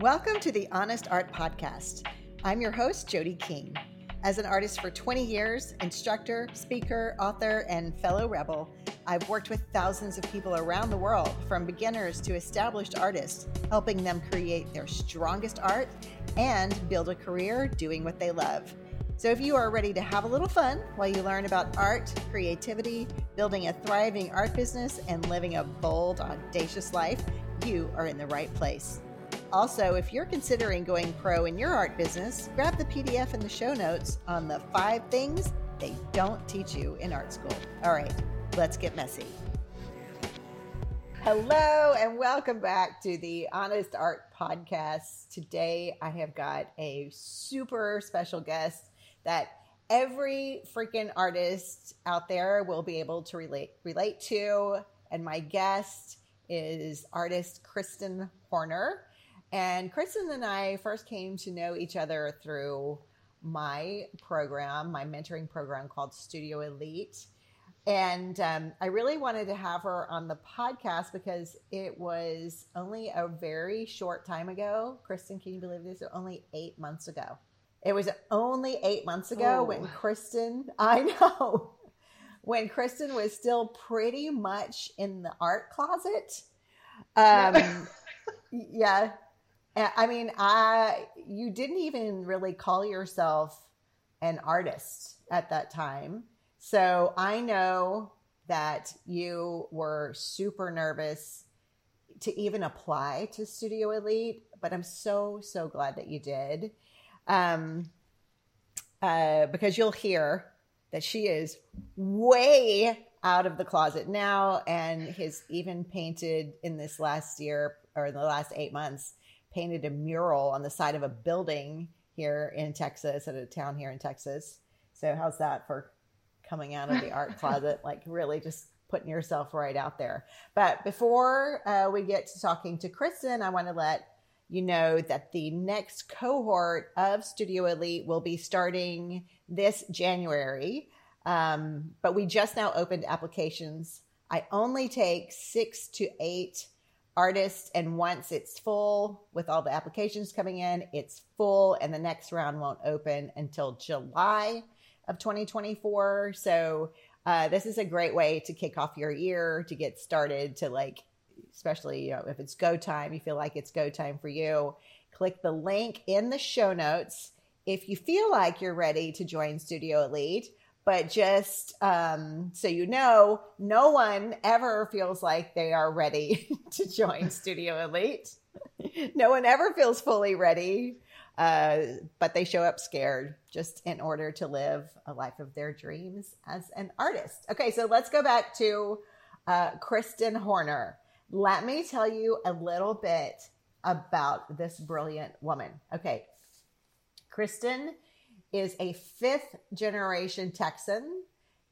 Welcome to the Honest Art Podcast. I'm your host, Jodie King. As an artist for 20 years, instructor, speaker, author, and fellow rebel, I've worked with thousands of people around the world, from beginners to established artists, helping them create their strongest art and build a career doing what they love. So, if you are ready to have a little fun while you learn about art, creativity, building a thriving art business, and living a bold, audacious life, you are in the right place. Also, if you're considering going pro in your art business, grab the PDF in the show notes on the five things they don't teach you in art school. All right, let's get messy. Hello, and welcome back to the Honest Art Podcast. Today, I have got a super special guest that every freaking artist out there will be able to relate relate to. And my guest is artist Christen Horner. And Christen and I first came to know each other through my program, my mentoring program called Studio Elite. And um, I really wanted to have her on the podcast because it was only a very short time ago. Christen, can you believe this? Only eight months ago. It was only eight months ago oh. when Christen, I know, when Christen was still pretty much in the art closet. Um, yeah. I mean, I you didn't even really call yourself an artist at that time. So I know that you were super nervous to even apply to Studio Elite, but I'm so so glad that you did um, uh, because you'll hear that she is way out of the closet now and has even painted in this last year or in the last eight months painted a mural on the side of a building here in texas at a town here in texas so how's that for coming out of the art closet like really just putting yourself right out there but before uh, we get to talking to christen i want to let you know that the next cohort of Studio Elite will be starting this January. Um, but we just now opened applications. I only take six to eight artists, and once it's full with all the applications coming in, it's full, and the next round won't open until July of 2024. So, uh, this is a great way to kick off your year to get started to like especially you know if it's go time you feel like it's go time for you click the link in the show notes if you feel like you're ready to join studio elite but just um, so you know no one ever feels like they are ready to join studio elite no one ever feels fully ready uh, but they show up scared just in order to live a life of their dreams as an artist okay so let's go back to uh, christen horner let me tell you a little bit about this brilliant woman. Okay. Christen is a fifth generation Texan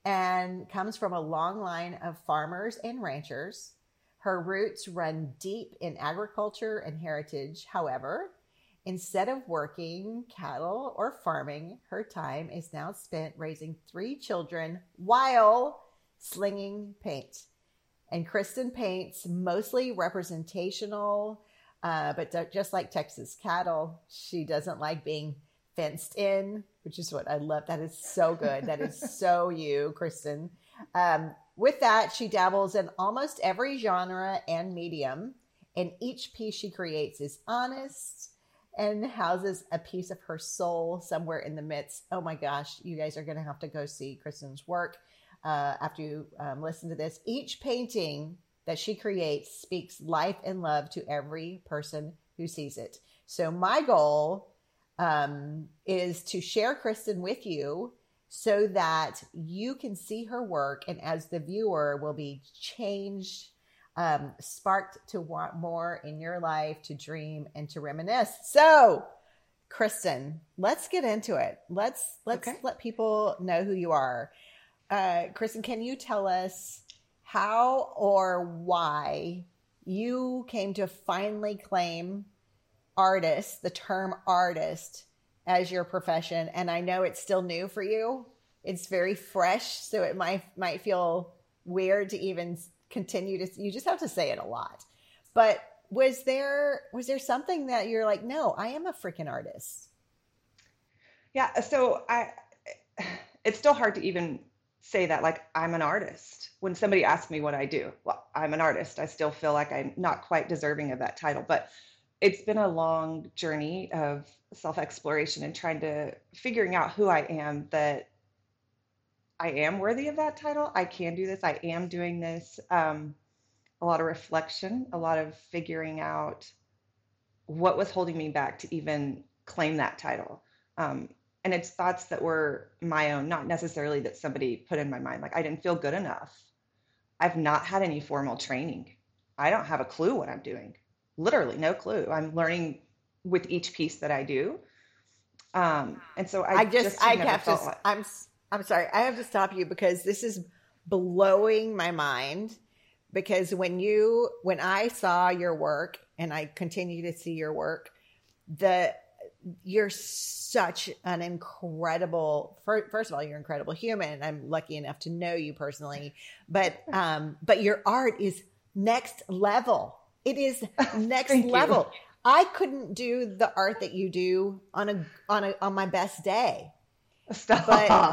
and comes from a long line of farmers and ranchers. Her roots run deep in agriculture and heritage. However, instead of working cattle or farming, her time is now spent raising three children while slinging paint. And Christen paints mostly representational, uh, but just like Texas cattle, she doesn't like being fenced in, which is what I love. That is so good. That is so you, Christen. Um, with that, she dabbles in almost every genre and medium, and each piece she creates is honest and houses a piece of her soul somewhere in the midst. Oh my gosh, you guys are going to have to go see Christen's work uh, after you um, listen to this. Each painting that she creates speaks life and love to every person who sees it. So, my goal um, is to share Christen with you so that you can see her work and as the viewer will be changed um, sparked to want more in your life to dream and to reminisce. So christen let's get into it. Let's let's okay. let people know who you are. Uh, Christen, can you tell us how or why you came to finally claim artist, the term artist, as your profession? And I know it's still new for you. It's very fresh, so it might might feel weird to even continue to. You just have to say it a lot. But was there was there something that you're like, no, I am a freaking artist? Yeah, so I it's still hard to even say that like I'm an artist. When somebody asks me what I do, well, I'm an artist. I still feel like I'm not quite deserving of that title, but it's been a long journey of self-exploration and trying to figuring out who I am that I am worthy of that title. I can do this. I am doing this. Um, a lot of reflection, a lot of figuring out what was holding me back to even claim that title. Um, and it's thoughts that were my own, not necessarily that somebody put in my mind. Like I didn't feel good enough. I've not had any formal training. I don't have a clue what I'm doing. Literally, no clue. I'm learning with each piece that I do. Um, and so I, I just, just I have to. Like, I'm I'm sorry. I have to stop you because this is blowing my mind. Because when you when I saw your work and I continue to see your work, the you're such an incredible first of all you're an incredible human i'm lucky enough to know you personally but um but your art is next level it is next level you. i couldn't do the art that you do on a on a on my best day stop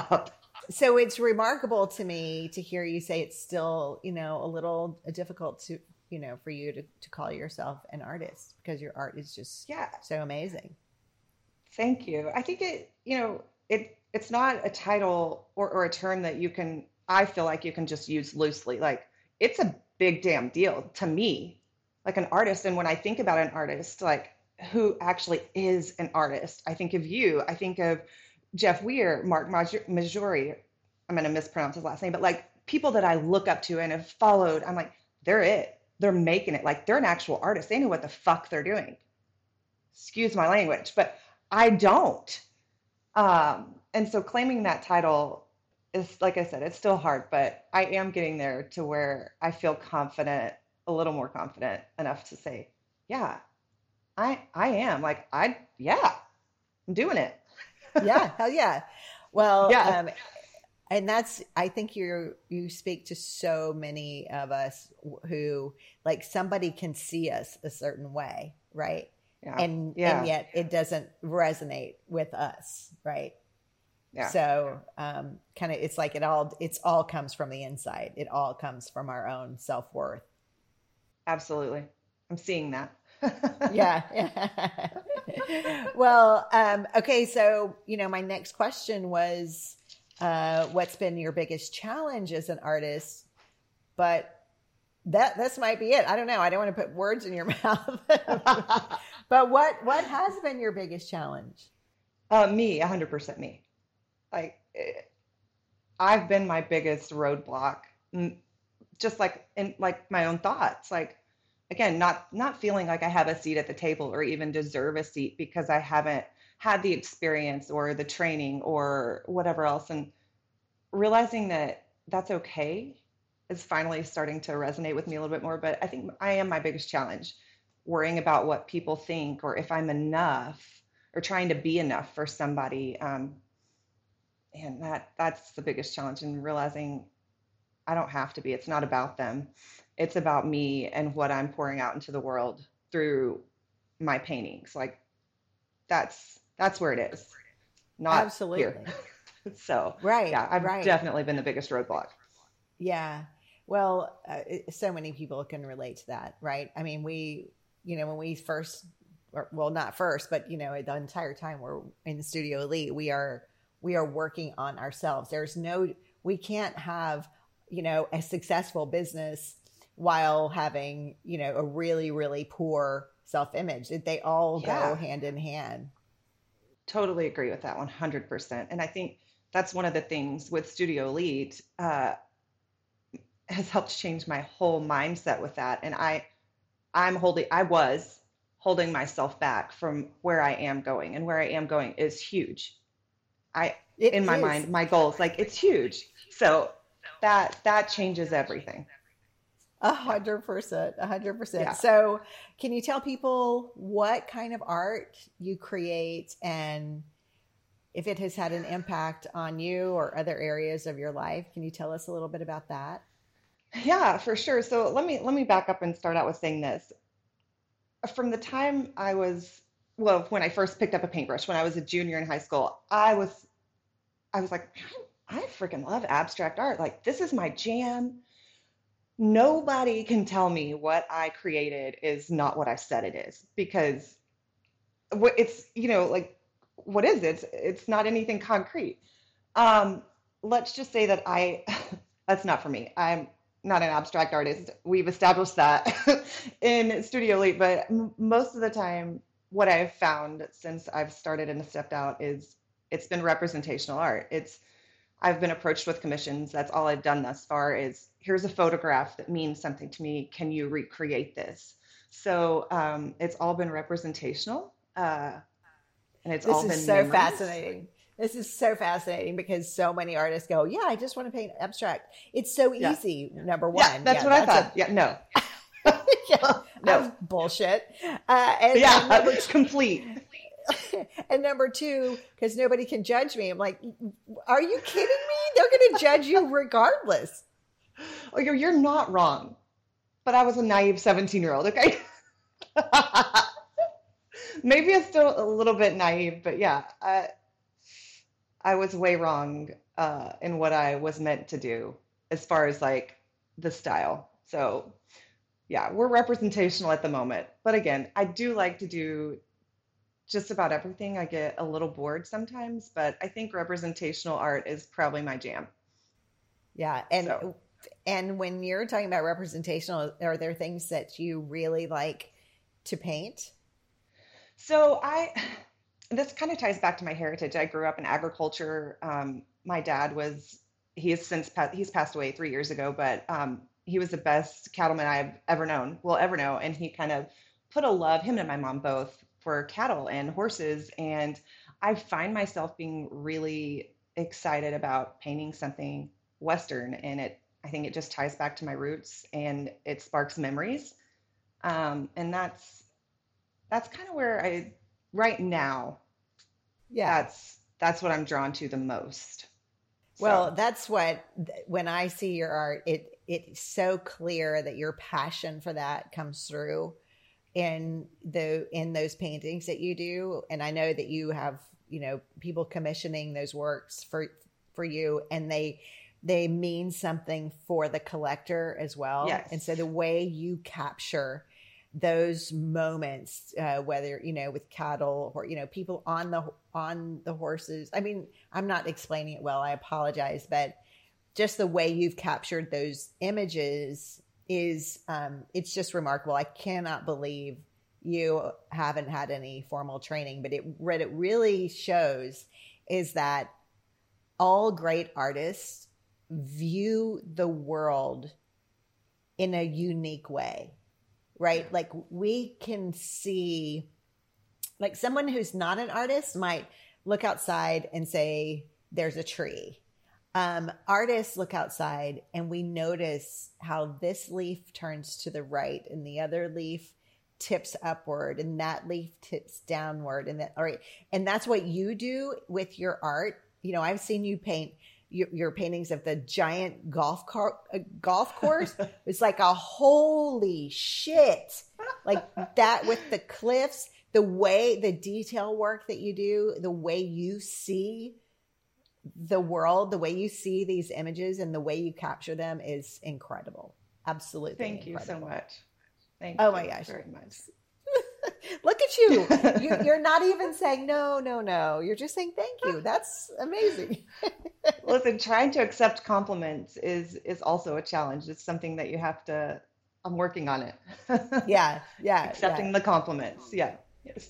but, so it's remarkable to me to hear you say it's still you know a little difficult to you know for you to, to call yourself an artist because your art is just yeah so amazing Thank you. I think it, you know, it it's not a title or, or a term that you can I feel like you can just use loosely. Like it's a big damn deal to me, like an artist. And when I think about an artist, like who actually is an artist, I think of you. I think of Jeff Weir, Mark Maggiori. I'm going to mispronounce his last name, but like people that I look up to and have followed, I'm like, they're it. They're making it. Like they're an actual artist. They know what the fuck they're doing. Excuse my language, but I don't. Um, and so claiming that title is, like I said, it's still hard, but I am getting there to where I feel confident, a little more confident enough to say, yeah, I I am. Like I yeah, I'm doing it. yeah, hell yeah. Well, yeah. Um, and that's I think you you speak to so many of us who like somebody can see us a certain way, right? yeah. and yeah. and yet it doesn't resonate with us right yeah. so um, kind of it's like it all it's all comes from the inside it all comes from our own self-worth absolutely i'm seeing that yeah well um, okay so you know my next question was uh, what's been your biggest challenge as an artist but that this might be it. I don't know. I don't want to put words in your mouth. but what what has been your biggest challenge? Uh, me, 100% me. Like I've been my biggest roadblock just like in like my own thoughts like again not not feeling like i have a seat at the table or even deserve a seat because i haven't had the experience or the training or whatever else and realizing that that's okay is finally starting to resonate with me a little bit more. But I think I am my biggest challenge, worrying about what people think or if I'm enough or trying to be enough for somebody. Um, and that that's the biggest challenge and realizing I don't have to be. It's not about them. It's about me and what I'm pouring out into the world through my paintings. Like that's that's where it is. Not absolutely. Here. so right, yeah, I've right. definitely been the biggest roadblock. Yeah, well, uh, so many people can relate to that, right? I mean, we, you know, when we first, or, well, not first, but you know, the entire time we're in Studio Elite, we are we are working on ourselves. There's no, we can't have, you know, a successful business while having, you know, a really really poor self image. They all yeah. go hand in hand. Totally agree with that 100%. And I think that's one of the things with Studio Elite. Uh, has helped change my whole mindset with that. And I, I'm holding, I was holding myself back from where I am going, and where I am going is huge. I, it in my mind, my goals, like it's huge. So that that changes everything. A hundred percent, a hundred percent. So, can you tell people what kind of art you create and if it has had an impact on you or other areas of your life? Can you tell us a little bit about that? Yeah, for sure. So let me let me back up and start out with saying this. from the time I was, well, when I first picked up a paintbrush, when I was a junior in high school, I was, I was like, I freaking love abstract art. Like, this is my jam. Nobody can tell me what I created is not what I said it is because it's, you know, like, what is it? It's, it's not anything concrete. Um, let's just say that I, that's not for me. I'm not an abstract artist. We've established that in Studio Elite, but most of the time, what I've found since I've started and stepped out is it's been representational art. It's I've been approached with commissions. That's all I've done thus far. Is here's a photograph that means something to me. Can you recreate this? So um, it's all been representational, uh, and it's this all been so memories. fascinating. This is so fascinating because so many artists go, "Yeah, I just want to paint abstract. It's so Yeah. easy." Number one, Yeah, that's Yeah, what I that's thought. yeah, no, yeah, No. bullshit. Uh, and, and yeah, number complete. and number two, because nobody can judge me. I'm like, are you kidding me? They're going to judge you regardless. Oh, you're you're not wrong, but I was a naive 17 year old. Okay. Maybe I'm still a little bit naive, but yeah, I, I was way wrong uh, in what I was meant to do as far as like the style. So, yeah, we're representational at the moment. But again, I do like to do just about everything. I get a little bored sometimes, but I think representational art is probably my jam. Yeah, and So. and when you're talking about representational, are there things that you really like to paint? So I, this kind of ties back to my heritage. I grew up in agriculture. Um, my dad was, he has since he's passed away three years ago, but um, he was the best cattleman I've ever known, will ever know. And he kind of put a love, him and my mom both, for cattle and horses. And I find myself being really excited about painting something Western. And it, I think it just ties back to my roots and it sparks memories. Um, and that's, that's kind of where I right now Yeah. that's that's what I'm drawn to the most. Well, So, that's what when I see your art, it it's so clear that your passion for that comes through in the in those paintings that you do. And I know that you have, you know, people commissioning those works for for you and they they mean something for the collector as well. Yes. And so the way you capture those moments, uh, whether you know with cattle or you know people on the on the horses. I mean, I'm not explaining it well. I apologize, but just the way you've captured those images is um, it's just remarkable. I cannot believe you haven't had any formal training, but it what it really shows is that all great artists view the world in a unique way right? Like we can see, like someone who's not an artist might look outside and say, there's a tree. Um, artists look outside and we notice how this leaf turns to the right and the other leaf tips upward and that leaf tips downward and that all right. And that's what you do with your art. You know i've seen you paint your, your paintings of the giant golf car uh, golf course. It's like a holy shit. Like that with the cliffs the way the detail work that you do the way you see the world the way you see these images and the way you capture them is incredible absolutely thank you so much. Thank Oh you my gosh. very much. Look at you. you. You're not even saying no, no, no. You're just saying thank you. That's amazing. Listen, trying to accept compliments is is also a challenge. It's something that you have to. I'm working on it. Yeah, yeah. accepting yeah. the compliments. Yeah. Yes.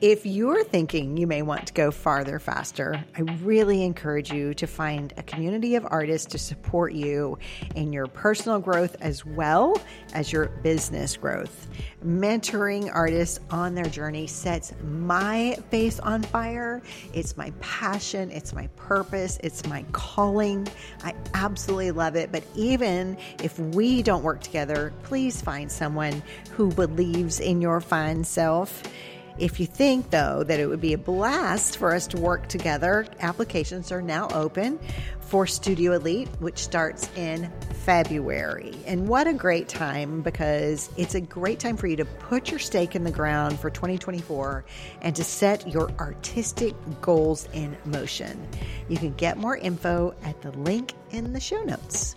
If you're thinking you may want to go farther faster, I really encourage you to find a community of artists to support you in your personal growth as well as your business growth. Mentoring artists on their journey sets my face on fire. It's my passion, it's my purpose, it's my calling. I absolutely love it. But even if we don't work together, please find someone who believes in your fine self If you think, though, that it would be a blast for us to work together, applications are now open for Studio Elite, which starts in February. And what a great time because it's a great time for you to put your stake in the ground for 2024 and to set your artistic goals in motion. You can get more info at the link in the show notes.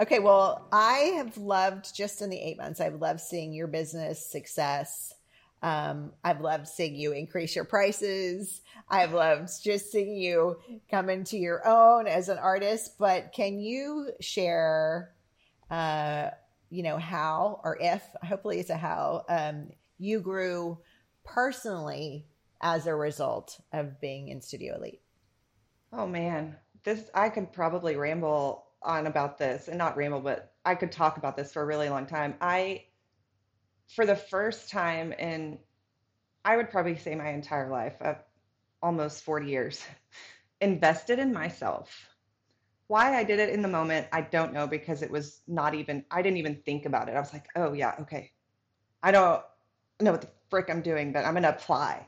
Okay, well, I have loved just in the eight months, I've loved seeing your business success. Um, I've loved seeing you increase your prices. I've loved just seeing you come into your own as an artist. But can you share, uh, you know, how or if, hopefully it's a how, um, you grew personally as a result of being in Studio Elite? Oh man, this I could probably ramble on about this and not ramble, but I could talk about this for a really long time. I, for the first time in, I would probably say my entire life, of almost 40 years, invested in myself. Why I did it in the moment, I don't know because it was not even, I didn't even think about it. I was like, oh, yeah, okay. I don't know what the frick I'm doing, but I'm going to apply.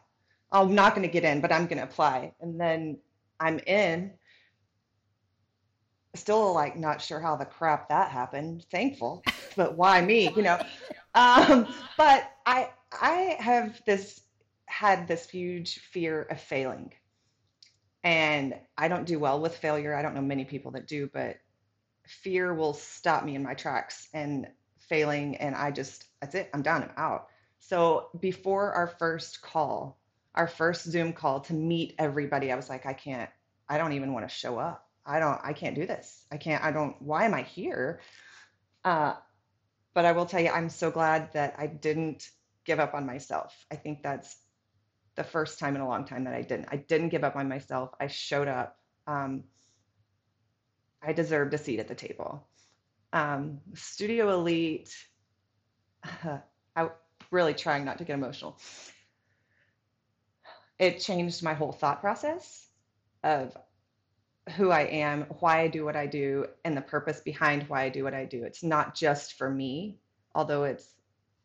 I'm not going to get in, but I'm going to apply. And then I'm in still like not sure how the crap that happened thankful but why me you know? Um, but i i have this had this huge fear of failing. And i don't do well with failure. I don't know many people that do but fear will stop me in my tracks and failing and i just that's it i'm done i'm out. So before our first call our first zoom call to meet everybody i was like i can't i don't even want to show up I don't, I can't do this. I can't, I don't, why am I here? Uh, but I will tell you, I'm so glad that I didn't give up on myself. I think that's the first time in a long time that I didn't. I didn't give up on myself. I showed up. Um, I deserved a seat at the table. Um, Studio Elite, uh, I really trying not to get emotional. It changed my whole thought process of who I am, why I do what I do, and the purpose behind why I do what I do. It's not just for me, although it's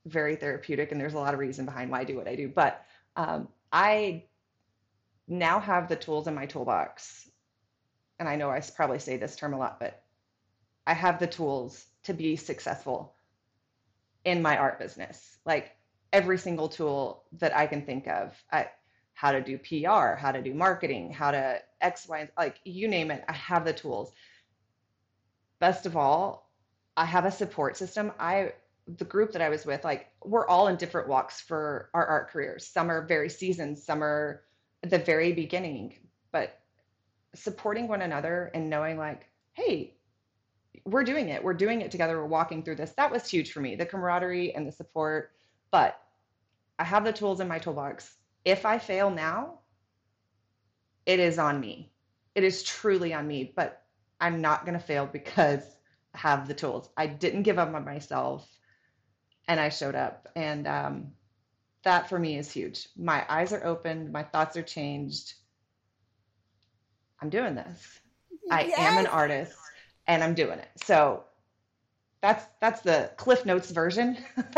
very therapeutic and there's a lot of reason behind why I do what I do. But um, I now have the tools in my toolbox. And I know I probably say this term a lot, but I have the tools to be successful in my art business. Like every single tool that I can think of. I, how to do PR, how to do marketing, how to X, Y, like you name it, I have the tools. Best of all, I have a support system. I the group that I was with, like we're all in different walks for our art careers. Some are very seasoned, some are the very beginning, but supporting one another and knowing like, hey, we're doing it. We're doing it together. We're walking through this. That was huge for me, the camaraderie and the support. But I have the tools in my toolbox. If I fail now, it is on me. It is truly on me, but I'm not going to fail because I have the tools. I didn't give up on myself and I showed up. And um, that for me is huge. My eyes are opened, my thoughts are changed. I'm doing this. I yes. am an artist and I'm doing it. So that's that's the Cliff Notes version.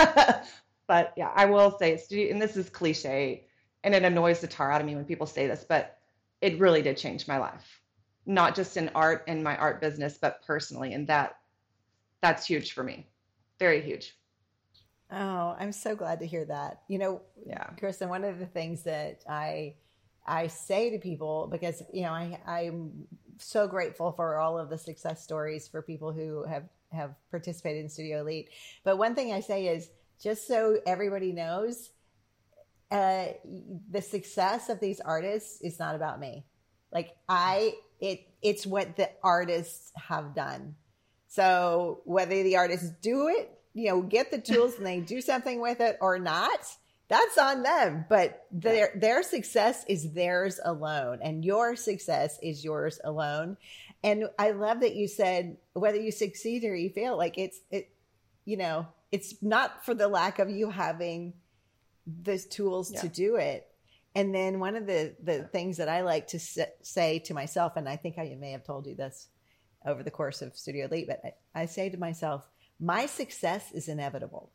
but yeah, I will say, it's, and this is cliche, and it annoys the tar out of me when people say this, but it really did change my life. Not just in art and my art business but personally and that that's huge for me. Very huge. Oh i'm so glad to hear that. You know yeah. Christen one of the things that i i say to people because you know i i'm so grateful for all of the success stories for people who have have participated in studio elite. But one thing i say is just so everybody knows uh, the success of these artists is not about me. Like I, it, it's what the artists have done. So whether the artists do it, you know, get the tools and they do something with it or not, that's on them. But their their success is theirs alone, and your success is yours alone. And I love that you said whether you succeed or you fail, like it's it, you know, it's not for the lack of you having the tools yeah. to do it. And then one of the, the things that I like to say to myself, and I think I may have told you this over the course of Studio Elite, but I, I say to myself, my success is inevitable.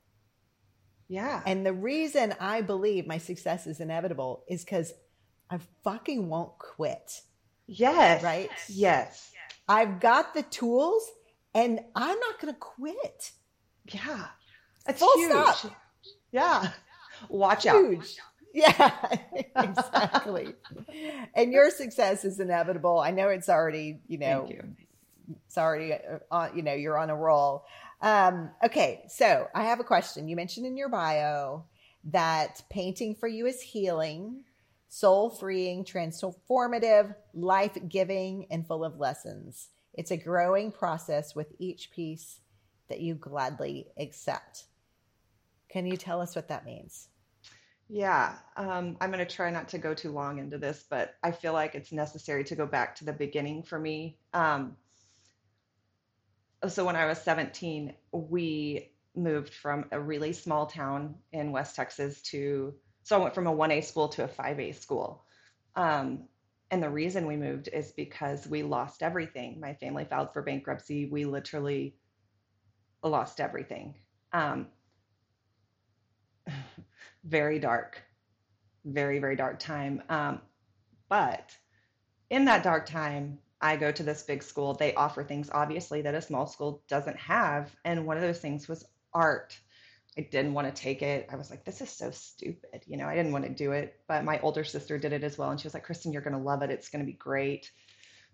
Yeah. And the reason I believe my success is inevitable is because I fucking won't quit. Yes. Right? Yes. I've got the tools and I'm not going to quit. Yeah. That's Full huge. stop. Yeah. Watch out. Huge. Yeah, exactly. and your success is inevitable. I know it's already, you know, you. it's already, uh, on, you know, you're on a roll. Um, okay, so I have a question. You mentioned in your bio that painting for you is healing, soul freeing, transformative, life giving, and full of lessons. It's a growing process with each piece that you gladly accept. Can you tell us what that means? Yeah, um, I'm going to try not to go too long into this, but I feel like it's necessary to go back to the beginning for me. Um, so when I was 17, we moved from a really small town in West Texas to, so I went from a 1A school to a 5A school. Um, and the reason we moved is because we lost everything. My family filed for bankruptcy. We literally lost everything. Um, very dark, very, very dark time. Um, but in that dark time, I go to this big school. They offer things, obviously, that a small school doesn't have. And one of those things was art. I didn't want to take it. I was like, this is so stupid. You know, I didn't want to do it. But my older sister did it as well. And she was like, Christen, you're going to love it. It's going to be great.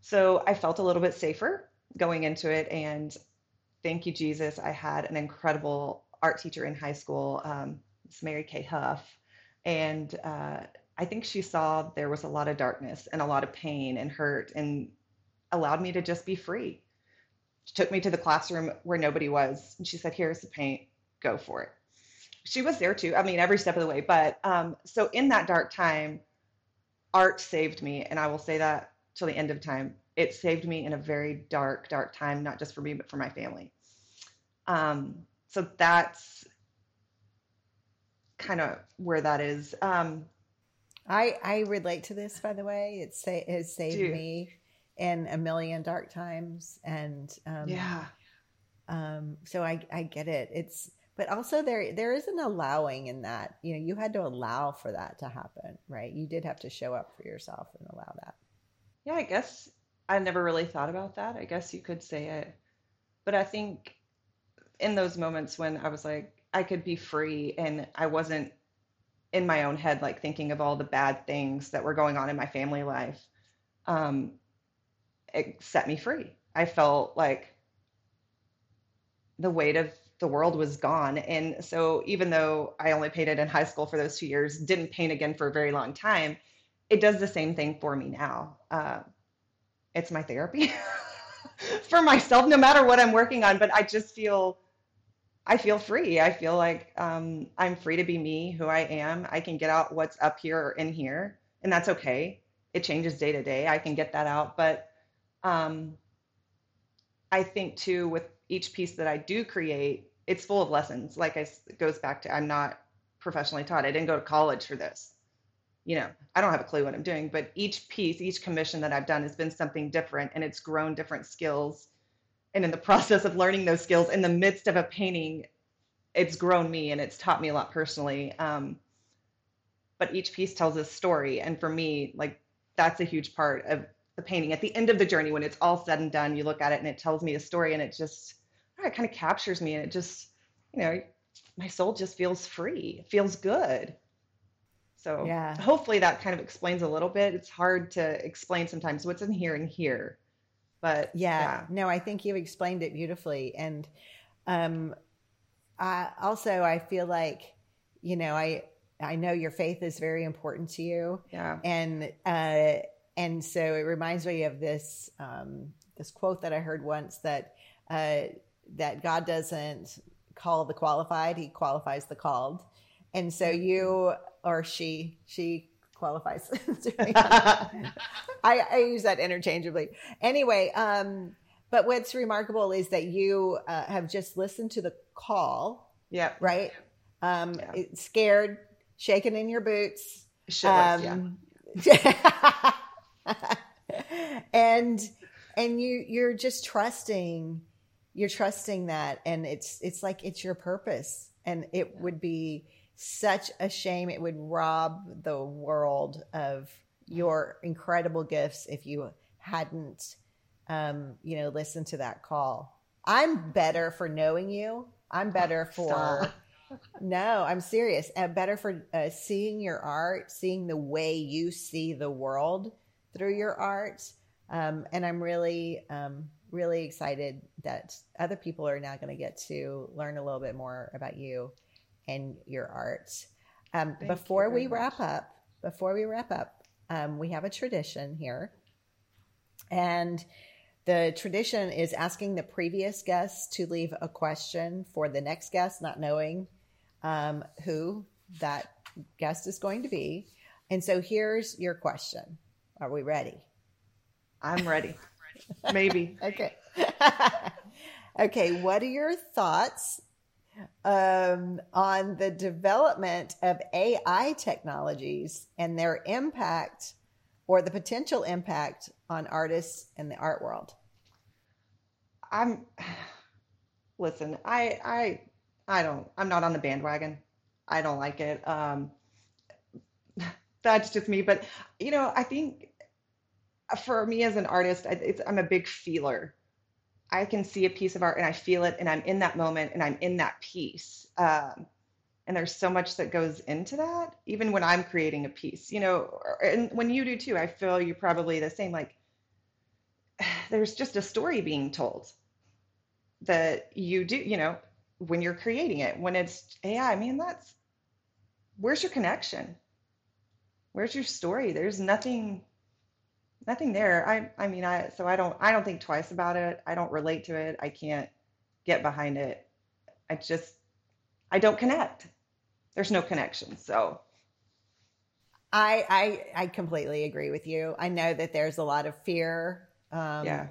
So I felt a little bit safer going into it. And thank you, Jesus. I had an incredible art teacher in high school, um, Miss Mary Kay Huff. And uh, I think she saw there was a lot of darkness and a lot of pain and hurt and allowed me to just be free. She took me to the classroom where nobody was. And she said, Here's the paint, go for it. She was there too. I mean, every step of the way. But um, so in that dark time, art saved me. And I will say that till the end of time. It saved me in a very dark, dark time, not just for me, but for my family. Um, so that's kind of where that is. Um, I I relate to this, by the way. It has saved Dude. me in a million dark times, and um, yeah. um, so I I get it. It's but also there there is an allowing in that. You know, you had to allow for that to happen, right? You did have to show up for yourself and allow that. Yeah, I guess I never really thought about that. I guess you could say it. But I think in those moments when I was like, I could be free and I wasn't in my own head, like thinking of all the bad things that were going on in my family life, um, it set me free. I felt like the weight of the world was gone. And so even though I only painted in high school for those two years, didn't paint again for a very long time, it does the same thing for me now. Uh, it's my therapy for myself, no matter what I'm working on. But I just feel, I feel free. I feel like um, I'm free to be me, who I am. I can get out what's up here or in here, and that's okay. It changes day to day. I can get that out, but um, I think too with each piece that I do create, it's full of lessons. Like I, it goes back to I'm not professionally taught. I didn't go to college for this you know, I don't have a clue what I'm doing, but each piece, each commission that I've done has been something different and it's grown different skills. And in the process of learning those skills in the midst of a painting, it's grown me and it's taught me a lot personally. Um, but each piece tells a story. And for me, like that's a huge part of the painting. At the end of the journey, when it's all said and done, you look at it and it tells me a story and it just, I don't know, it kind of captures me and it just, you know, my soul just feels free, it feels good. So Yeah. hopefully that kind of explains a little bit. It's hard to explain sometimes what's in here and here, but Yeah, no, I think you explained it beautifully, and um, I also I feel like you know I I know your faith is very important to you, yeah, and uh, and so it reminds me of this um, this quote that I heard once that uh, that God doesn't call the qualified; He qualifies the called, and so you or she she qualifies. I, I use that interchangeably. Anyway, um, but what's remarkable is that you uh, have just listened to the call, yeah, right? Um, Yeah. scared, shaking in your boots. shitless, yeah. Um, and and you you're just trusting you're trusting that and it's it's like it's your purpose And it would be such a shame. It would rob the world of your incredible gifts if you hadn't, um, you know, listened to that call. I'm better for knowing you. I'm better for. no, I'm serious. I'm better for uh, seeing your art, seeing the way you see the world through your art. Um, and I'm really, um, really excited that other people are now going to get to learn a little bit more about you and your art. Um, before we wrap up, before we wrap up, um, we have a tradition here, and the tradition is asking the previous guest to leave a question for the next guest, not knowing um, who that guest is going to be. And so here's your question. Are we ready? I'm ready. Maybe. okay. okay. What are your thoughts um, on the development of AI technologies and their impact or the potential impact on artists and the art world? I'm listen, I I I don't I'm not on the bandwagon. I don't like it. Um that's just me, but you know, I think for me as an artist, I'm a big feeler. I can see a piece of art and I feel it and I'm in that moment and I'm in that piece. Um, and there's so much that goes into that, even when I'm creating a piece, you know, and when you do too, I feel you're probably the same. Like there's just a story being told that you do, you know, when you're creating it. When it's AI, I mean, that's where's your connection? Where's your story? There's nothing nothing there. I I mean I so I don't I don't think twice about it. I don't relate to it. I can't get behind it. I just I don't connect. There's no connection. So I I I completely agree with you. I know that there's a lot of fear. Um, yeah.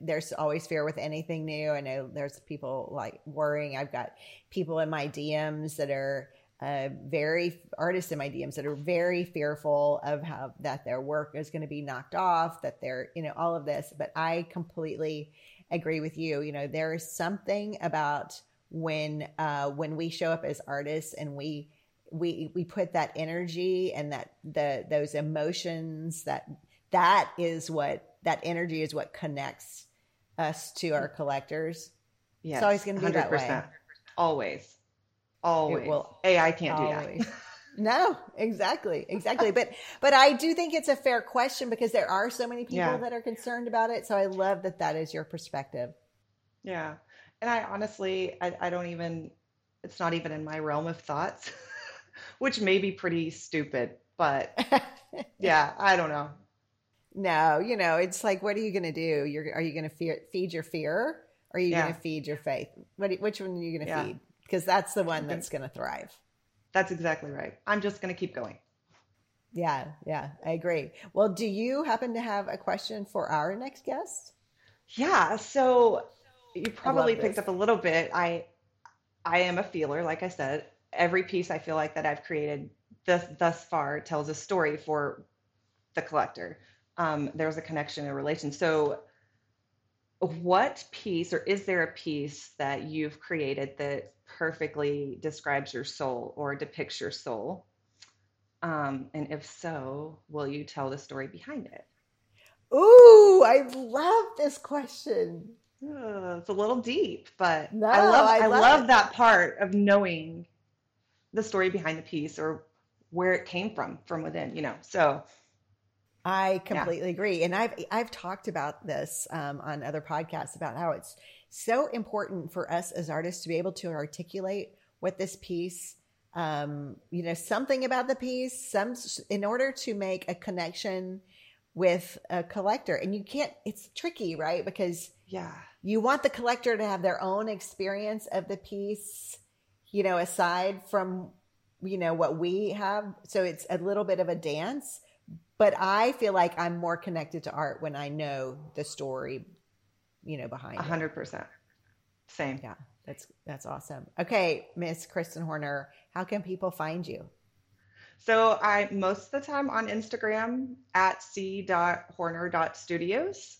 There's always fear with anything new. I know there's people like worrying. I've got people in my DMs that are uh, very artists in my DMs that are very fearful of how that their work is going to be knocked off, that they're, you know, all of this. But I completely agree with you. You know, there is something about when uh, when we show up as artists and we we we put that energy and that the those emotions that that is what that energy is what connects us to our collectors. Yeah, it's always going to be 100%. that way. Always. Always. It will AI can't always. do that. no, exactly, exactly. but but I do think it's a fair question because there are so many people yeah. that are concerned about it. So I love that that is your perspective. Yeah, and I honestly, I, I don't even. It's not even in my realm of thoughts, which may be pretty stupid. But yeah, I don't know. No, you know, it's like, what are you going to do? You're, are you going to feed your fear? Or are you yeah. going to feed your faith? What, which one are you going to yeah. feed? Because that's the one that's going to thrive. That's exactly right. I'm just going to keep going. Yeah, yeah, I agree. Well, do you happen to have a question for our next guest? Yeah, so you probably picked up a little bit. I I am a feeler, like I said. Every piece I feel like that I've created thus thus far tells a story for the collector. Um, there's a connection, and a relation. So what piece or is there a piece that you've created that perfectly describes your soul or depicts your soul? Um, and if so, will you tell the story behind it? Ooh, I love this question. Uh, it's a little deep, but no, I love I, I love, love that part of knowing the story behind the piece or where it came from from within, you know. So I completely yeah. agree, and I've I've talked about this um, on other podcasts about how it's so important for us as artists to be able to articulate what this piece um, you know something about the piece some in order to make a connection with a collector. And you can't it's tricky right? Because yeah. you want the collector to have their own experience of the piece you know aside from you know what we have. So it's a little bit of a dance. But i feel like i'm more connected to art when i know the story you know, behind. A hundred percent. Same. Yeah. That's, that's awesome. Okay. Miss Christen Horner, how can people find you? So I most of the time on Instagram at c.horner.studios.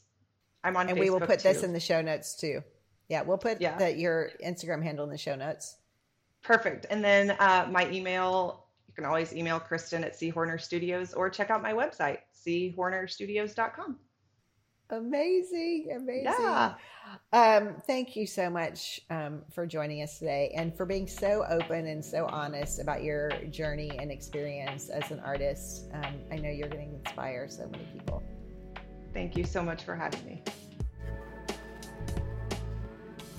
I'm on and Facebook we will put too. this in the show notes too. Yeah, we'll put yeah. The, your Instagram handle in the show notes. Perfect. And then uh, my email, you can always email Christen at C Horner Studios or check out my website, chornerstudios.com. Amazing, amazing. Yeah. Um, thank you so much um, for joining us today and for being so open and so honest about your journey and experience as an artist. Um, I know you're going to inspire so many people. Thank you so much for having me.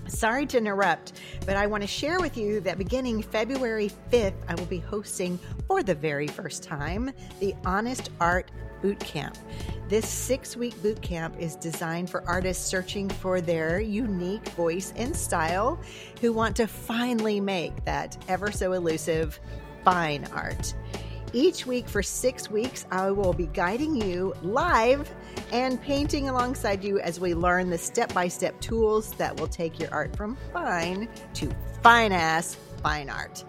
Sorry to interrupt, but I want to share with you that beginning February 5th, I will be hosting for the very first time the Honest Art Boot Camp. This six week boot camp is designed for artists searching for their unique voice and style who want to finally make that ever so elusive fine art. Each week for six weeks, I will be guiding you live and painting alongside you as we learn the step by step tools that will take your art from fine to fine ass fine art.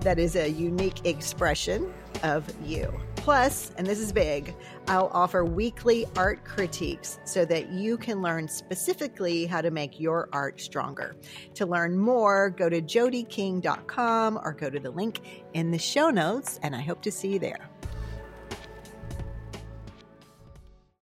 That is a unique expression of you. Plus, and this is big, I'll offer weekly art critiques so that you can learn specifically how to make your art stronger. To learn more, go to jodieking.com or go to the link in the show notes, and I hope to see you there.